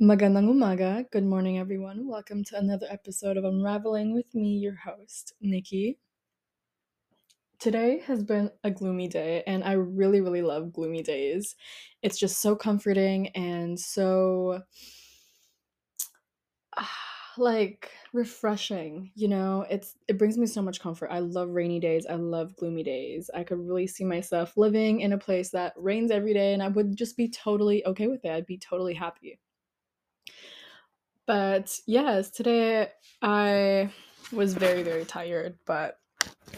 Magandang umaga. Good morning, everyone. Welcome to another episode of Unraveling with me, your host, Nikki. Today has been a gloomy day, and I really, really love gloomy days. It's just so comforting and so like refreshing you know it's it brings me so much comfort i love rainy days i love gloomy days i could really see myself living in a place that rains every day and i would just be totally okay with it i'd be totally happy but yes today i was very very tired but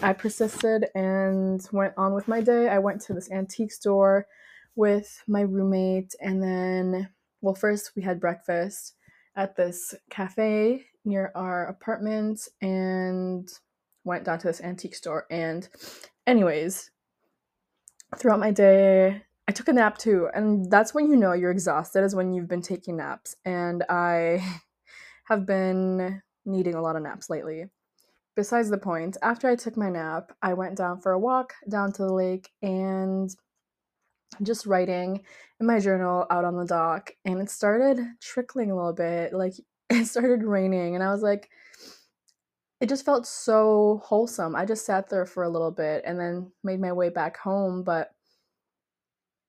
i persisted and went on with my day i went to this antique store with my roommate and then well first we had breakfast at this cafe near our apartment and went down to this antique store. And, anyways, throughout my day, I took a nap too. And that's when you know you're exhausted, is when you've been taking naps. And I have been needing a lot of naps lately. Besides the point, after I took my nap, I went down for a walk down to the lake and just writing in my journal out on the dock and it started trickling a little bit like it started raining and i was like it just felt so wholesome i just sat there for a little bit and then made my way back home but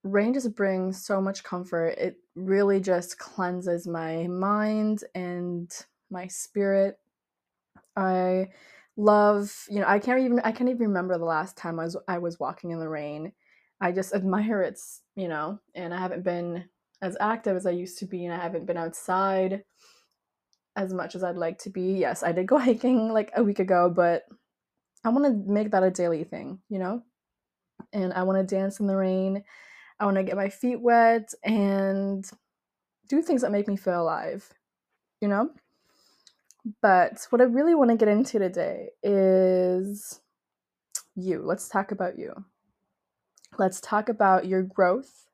rain just brings so much comfort it really just cleanses my mind and my spirit i love you know i can't even i can't even remember the last time i was i was walking in the rain I just admire its, you know, and I haven't been as active as I used to be, and I haven't been outside as much as I'd like to be. Yes, I did go hiking like a week ago, but I want to make that a daily thing, you know? And I want to dance in the rain. I want to get my feet wet and do things that make me feel alive, you know? But what I really want to get into today is you. Let's talk about you. Let's talk about your growth.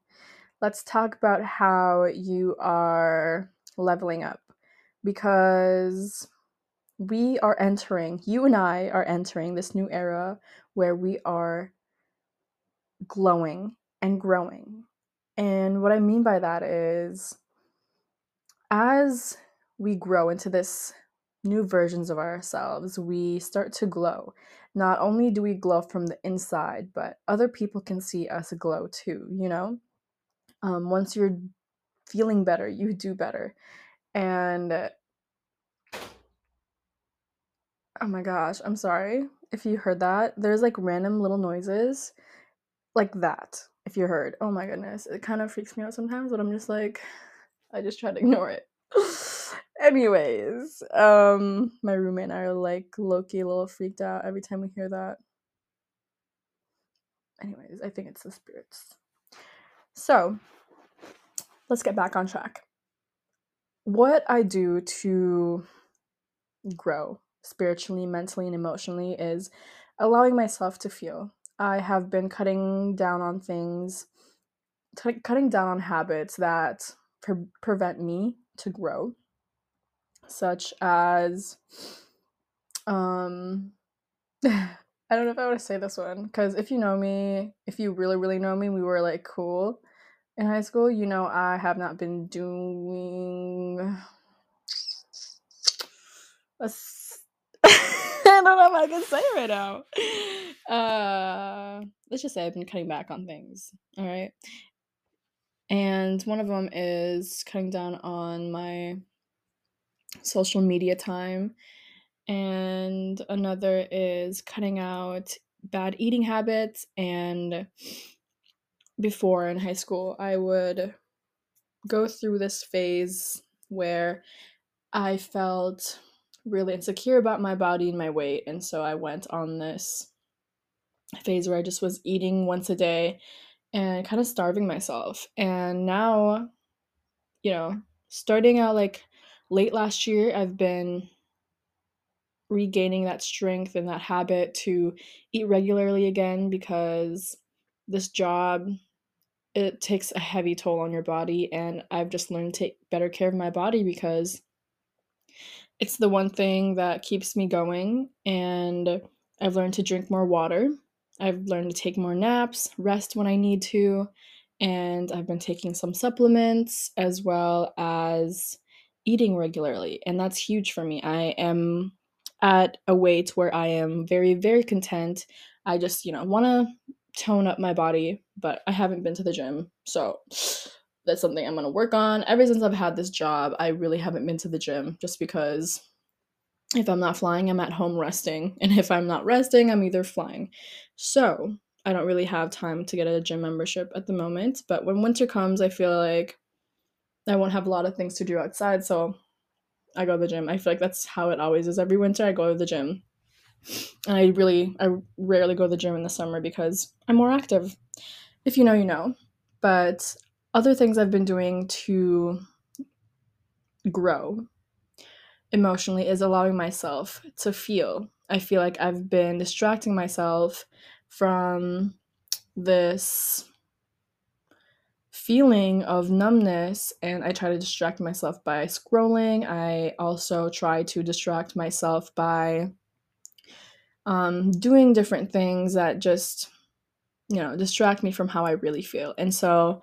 Let's talk about how you are leveling up because we are entering, you and I are entering this new era where we are glowing and growing. And what I mean by that is as we grow into this new versions of ourselves, we start to glow. Not only do we glow from the inside, but other people can see us glow too, you know? Um, once you're feeling better, you do better. And oh my gosh, I'm sorry if you heard that. There's like random little noises like that, if you heard. Oh my goodness. It kind of freaks me out sometimes, but I'm just like, I just try to ignore it. Anyways, um, my roommate and I are like Loki a little freaked out every time we hear that. Anyways, I think it's the spirits. So, let's get back on track. What I do to grow spiritually, mentally, and emotionally is allowing myself to feel. I have been cutting down on things, t- cutting down on habits that pre- prevent me to grow such as um I don't know if I want to say this one because if you know me, if you really, really know me, we were like cool in high school. You know, I have not been doing. A... I don't know if I can say right now. Uh, let's just say I've been cutting back on things. All right. And one of them is cutting down on my social media time. And another is cutting out bad eating habits. And before in high school, I would go through this phase where I felt really insecure about my body and my weight. And so I went on this phase where I just was eating once a day and kind of starving myself. And now, you know, starting out like late last year, I've been regaining that strength and that habit to eat regularly again because this job it takes a heavy toll on your body and I've just learned to take better care of my body because it's the one thing that keeps me going and I've learned to drink more water. I've learned to take more naps, rest when I need to, and I've been taking some supplements as well as eating regularly. And that's huge for me. I am at a weight where I am very, very content. I just, you know, want to tone up my body, but I haven't been to the gym. So that's something I'm going to work on. Ever since I've had this job, I really haven't been to the gym just because if I'm not flying, I'm at home resting. And if I'm not resting, I'm either flying. So I don't really have time to get a gym membership at the moment. But when winter comes, I feel like I won't have a lot of things to do outside. So I go to the gym. I feel like that's how it always is. Every winter, I go to the gym. And I really, I rarely go to the gym in the summer because I'm more active. If you know, you know. But other things I've been doing to grow emotionally is allowing myself to feel. I feel like I've been distracting myself from this feeling of numbness and I try to distract myself by scrolling. I also try to distract myself by um, doing different things that just, you know, distract me from how I really feel. And so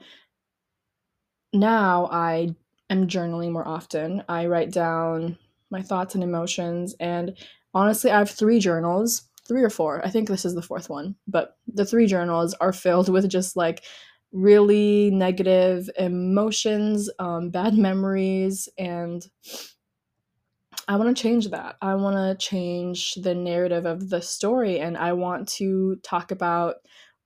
now I am journaling more often. I write down my thoughts and emotions. And honestly, I have three journals, three or four. I think this is the fourth one, but the three journals are filled with just like really negative emotions, um, bad memories, and I want to change that. I want to change the narrative of the story, and I want to talk about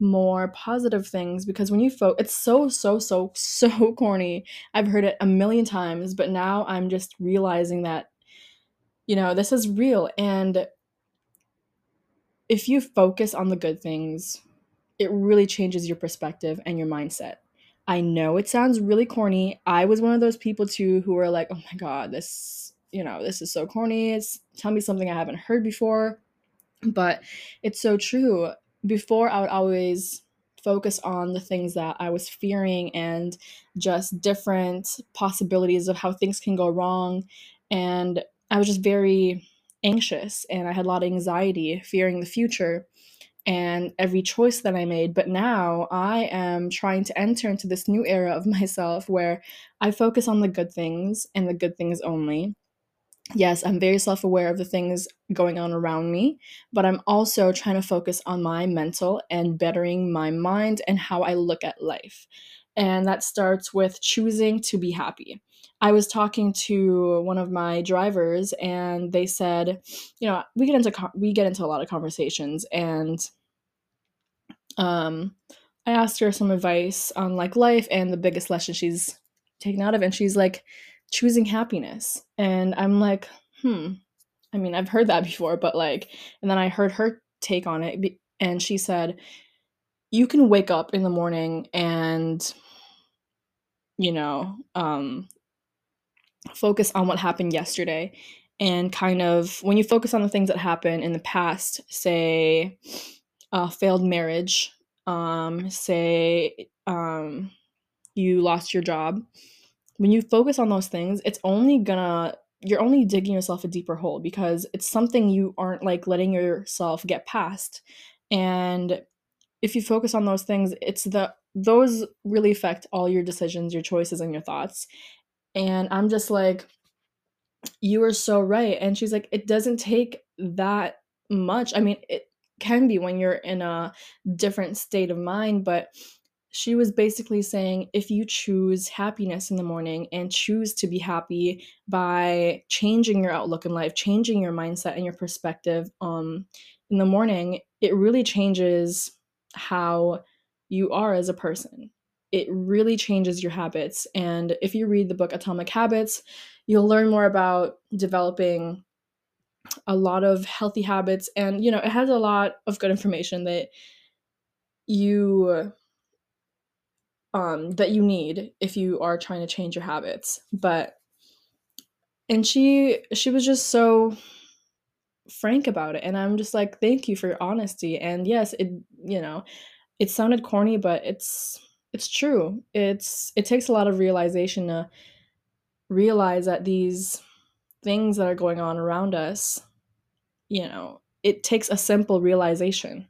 more positive things because when you focus it's so so so so corny i've heard it a million times but now i'm just realizing that you know, this is real. And if you focus on the good things, it really changes your perspective and your mindset. I know it sounds really corny. I was one of those people too who were like, oh my God, this, you know, this is so corny. It's tell me something I haven't heard before. But it's so true. Before, I would always focus on the things that I was fearing and just different possibilities of how things can go wrong. And I was just very anxious and I had a lot of anxiety, fearing the future and every choice that I made. But now I am trying to enter into this new era of myself where I focus on the good things and the good things only. Yes, I'm very self aware of the things going on around me, but I'm also trying to focus on my mental and bettering my mind and how I look at life. And that starts with choosing to be happy. I was talking to one of my drivers and they said, you know, we get into we get into a lot of conversations and um I asked her some advice on like life and the biggest lesson she's taken out of and she's like choosing happiness. And I'm like, "Hmm. I mean, I've heard that before, but like and then I heard her take on it and she said, "You can wake up in the morning and you know, um focus on what happened yesterday and kind of when you focus on the things that happened in the past say a failed marriage um, say um, you lost your job when you focus on those things it's only gonna you're only digging yourself a deeper hole because it's something you aren't like letting yourself get past and if you focus on those things it's the those really affect all your decisions your choices and your thoughts and I'm just like, you are so right. And she's like, it doesn't take that much. I mean, it can be when you're in a different state of mind, but she was basically saying if you choose happiness in the morning and choose to be happy by changing your outlook in life, changing your mindset and your perspective um in the morning, it really changes how you are as a person it really changes your habits. And if you read the book Atomic Habits, you'll learn more about developing a lot of healthy habits. And, you know, it has a lot of good information that you um that you need if you are trying to change your habits but and she she was just so frank about it and i'm just like thank you for your honesty and yes it you know it sounded corny but it's it's true. It's it takes a lot of realization to realize that these things that are going on around us, you know, it takes a simple realization.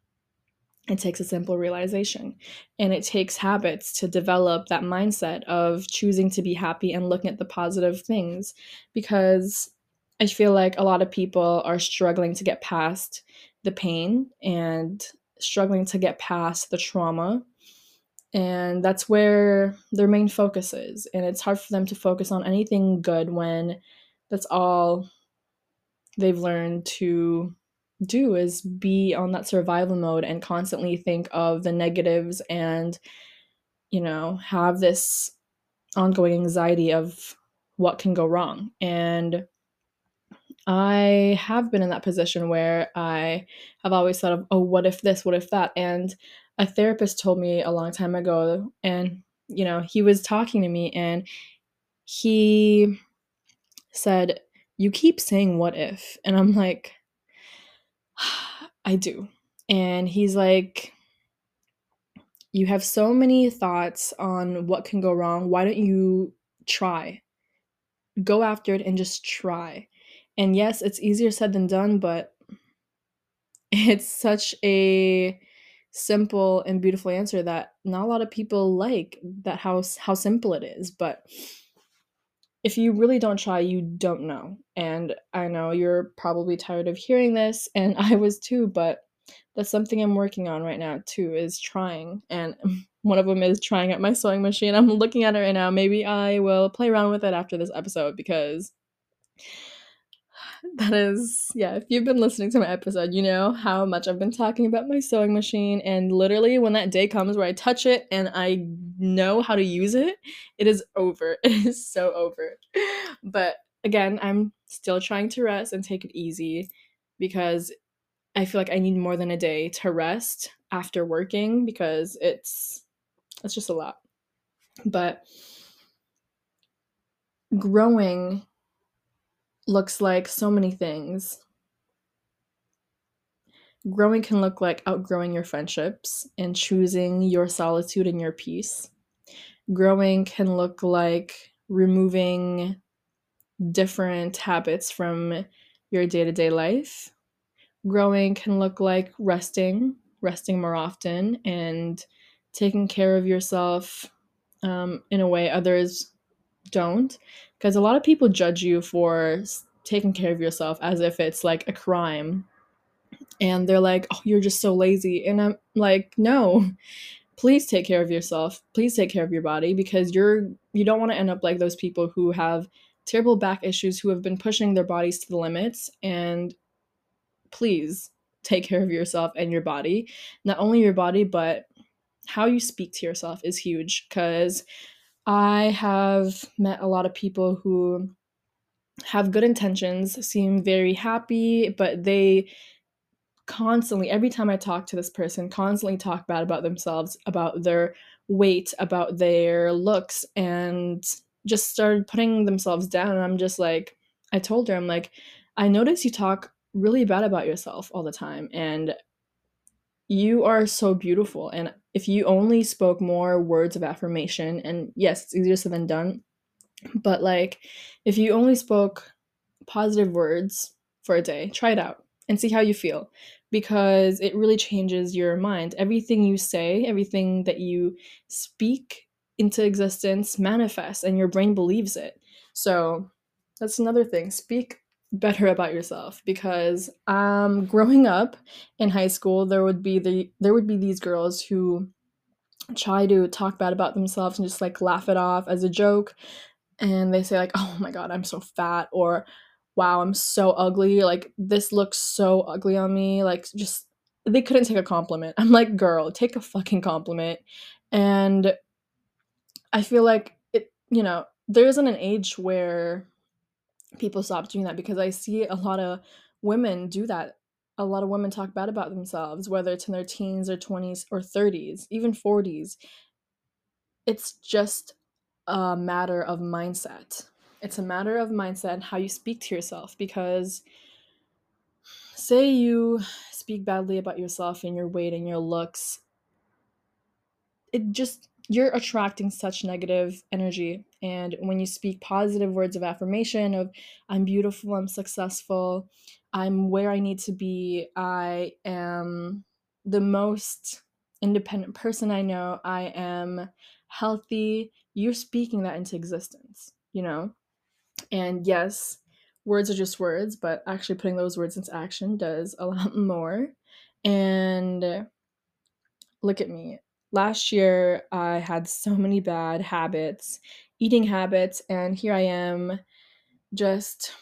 It takes a simple realization and it takes habits to develop that mindset of choosing to be happy and looking at the positive things because I feel like a lot of people are struggling to get past the pain and struggling to get past the trauma. And that's where their main focus is. And it's hard for them to focus on anything good when that's all they've learned to do is be on that survival mode and constantly think of the negatives and you know have this ongoing anxiety of what can go wrong. And i have been in that position where i have always thought of oh what if this? What if that? And a therapist told me a long time ago and you know he was talking to me and he said you keep saying what if and i'm like I do. And he's like, You have so many thoughts on what can go wrong. Why don't you try? Go after it and just try. And yes, it's easier said than done, but it's such a simple and beautiful answer that not a lot of people like that how how simple it is but if you really don't try, you don't know. And I know you're probably tired of hearing this, and I was too, but that's something I'm working on right now too, is trying. And one of them is trying out my sewing machine. I'm looking at it right now. Maybe I will play around with it after this episode because that is yeah if you've been listening to my episode you know how much i've been talking about my sewing machine and literally when that day comes where i touch it and i know how to use it it is over it is so over. But again i'm still trying to rest and take it easy because i feel like i need more than a day to rest after working because it's it's just a lot. But growing looks like so many things. Growing can look like outgrowing your friendships and choosing your solitude and your peace. Growing can look like removing different habits from your day to day life. Growing can look like resting, resting more often, and taking care of yourself um, in a way others don't because a lot of people judge you for taking care of yourself as if it's like a crime. And they're like oh you're just so lazy. And i'm like no. Please take care of yourself. Please take care of your body because you're you don't want to end up like those people who have terrible back issues who have been pushing their bodies to the limits. And please take care of yourself and your body. Not only your body but how you speak to yourself is huge because I have met a lot of people who have good intentions, seem very happy, but they constantly, every time I talk to this person, constantly talk bad about themselves, about their weight, about their looks, and just started putting themselves down. And I'm just like, I told her, I'm like, I notice you talk really bad about yourself all the time. And you are so beautiful. And if you only spoke more words of affirmation, and yes, it's easier said than done, but like if you only spoke positive words for a day, try it out and see how you feel because it really changes your mind. Everything you say, everything that you speak into existence manifests and your brain believes it. So that's another thing. Speak better about yourself because um growing up in high school there would be the there would be these girls who try to talk bad about themselves and just like laugh it off as a joke. And they say like oh my god i'm so fat or wow i'm so ugly. Like this looks so ugly on me. Like just they couldn't take a compliment. I'm like girl take a fucking compliment. And i feel like it you know there isn't an age where people stop doing that because I see a lot of women do that. A lot of women talk bad about themselves, whether it's in their teens or 20s or 30s, even 40s. It's just a matter of mindset. It's a matter of mindset and how you speak to yourself because say you speak badly about yourself and your weight and your looks, it just you're attracting such negative energy. And when you speak positive words of affirmation of I'm beautiful, I'm successful, I'm where I need to be, I am the most independent person I know. I am healthy. You're speaking that into existence, you know? And yes, words are just words, but actually putting those words into action does a lot more. And look at me. Last year, I had so many bad habits, eating habits, and here I am just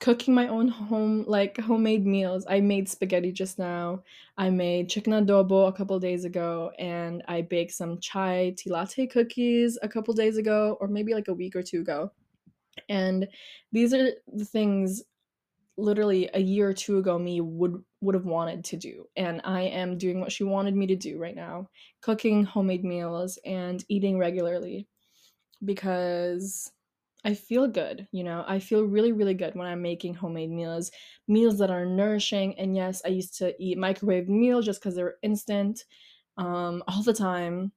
cooking my own home like homemade meals. I made spaghetti just now. I made chicken adobo a couple days ago and I baked some chai tea latte cookies a couple days ago or maybe like a week or two ago. And these are the things literally a year or two ago me would would have wanted to do and i am doing what she wanted me to do right now cooking homemade meals and eating regularly because i feel good you know? I feel really really good when i'm making homemade meals meals that are nourishing and yes i used to eat microwave meals just because they're instant um, all the time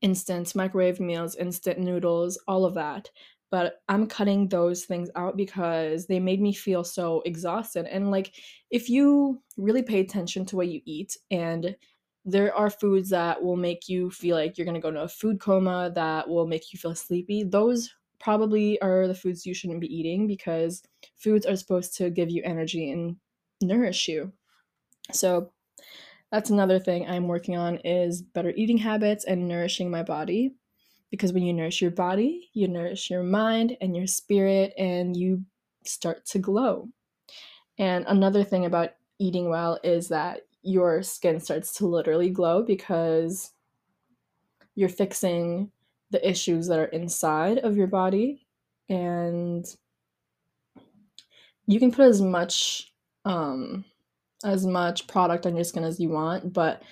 instant microwave meals instant noodles all of that but I'm cutting those things out because they made me feel so exhausted. And like, if you really pay attention to what you eat, and there are foods that will make you feel like you're gonna go into a food coma, that will make you feel sleepy, those probably are the foods you shouldn't be eating because foods are supposed to give you energy and nourish you. So, that's another thing I'm working on is better eating habits and nourishing my body because when you nourish your body, you nourish your mind and your spirit, and you start to glow. And another thing about eating well is that your skin starts to literally glow because you're fixing the issues that are inside of your body and you can put as much um as much product on your skin as you want but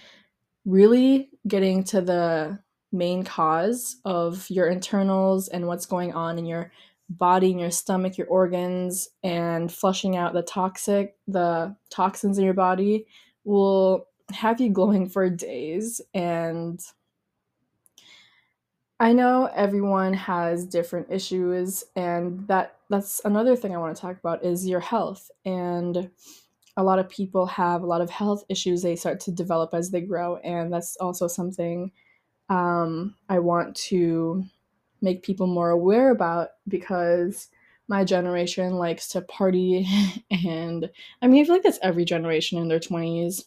really getting to the main cause of your internals and what's going on in your body and your stomach your organs and flushing out the toxic the toxins in your body will have you glowing for days. And I know everyone has different issues and that that's another thing I want to talk about is your health. And a lot of people have a lot of health issues they start to develop as they grow and that's also something um, I want to make people more aware about because my generation likes to party and I mean I feel like that's every generation in their 20s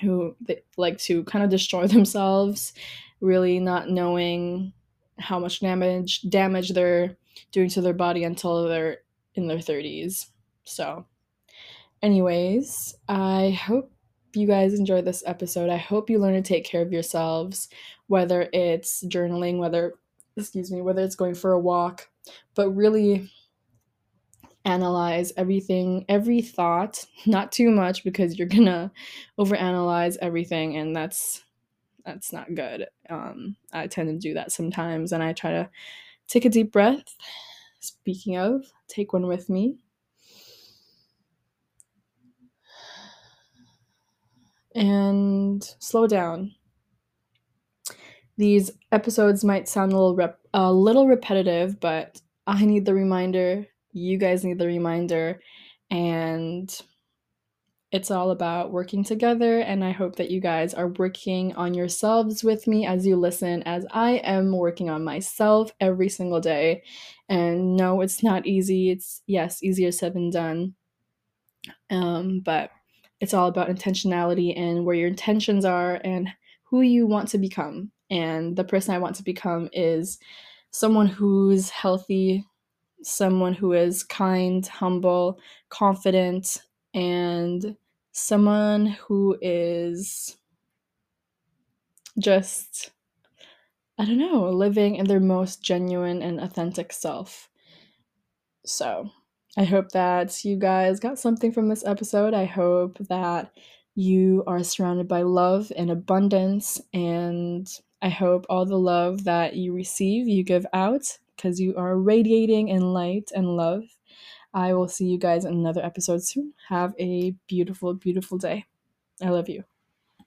who they like to kind of destroy themselves really not knowing how much damage damage they're doing to their body until they're in their 30s so anyways i hope you guys enjoyed this episode. I hope you learn to take care of yourselves, whether it's journaling, whether, excuse me, whether it's going for a walk, but really analyze everything, every thought, not too much because you're gonna overanalyze everything and that's that's not good. Um, I tend to do that sometimes and I try to take a deep breath. Speaking of, take one with me. And slow down. These episodes might sound a little rep- a little repetitive, but I need the reminder, you guys need the reminder, and it's all about working together and I hope that you guys are working on yourselves with me as you listen as I am working on myself every single day. And no, it's not easy. It's yes, easier said than done. Um, but it's all about intentionality and where your intentions are and who you want to become. And the person I want to become is someone who's healthy, someone who is kind, humble, confident, and someone who is just, I don't know, living in their most genuine and authentic self. So, I hope that you guys got something from this episode. I hope that you are surrounded by love and abundance. And I hope all the love that you receive, you give out because you are radiating in light and love. I will see you guys in another episode soon. Have a beautiful, beautiful day. I love you.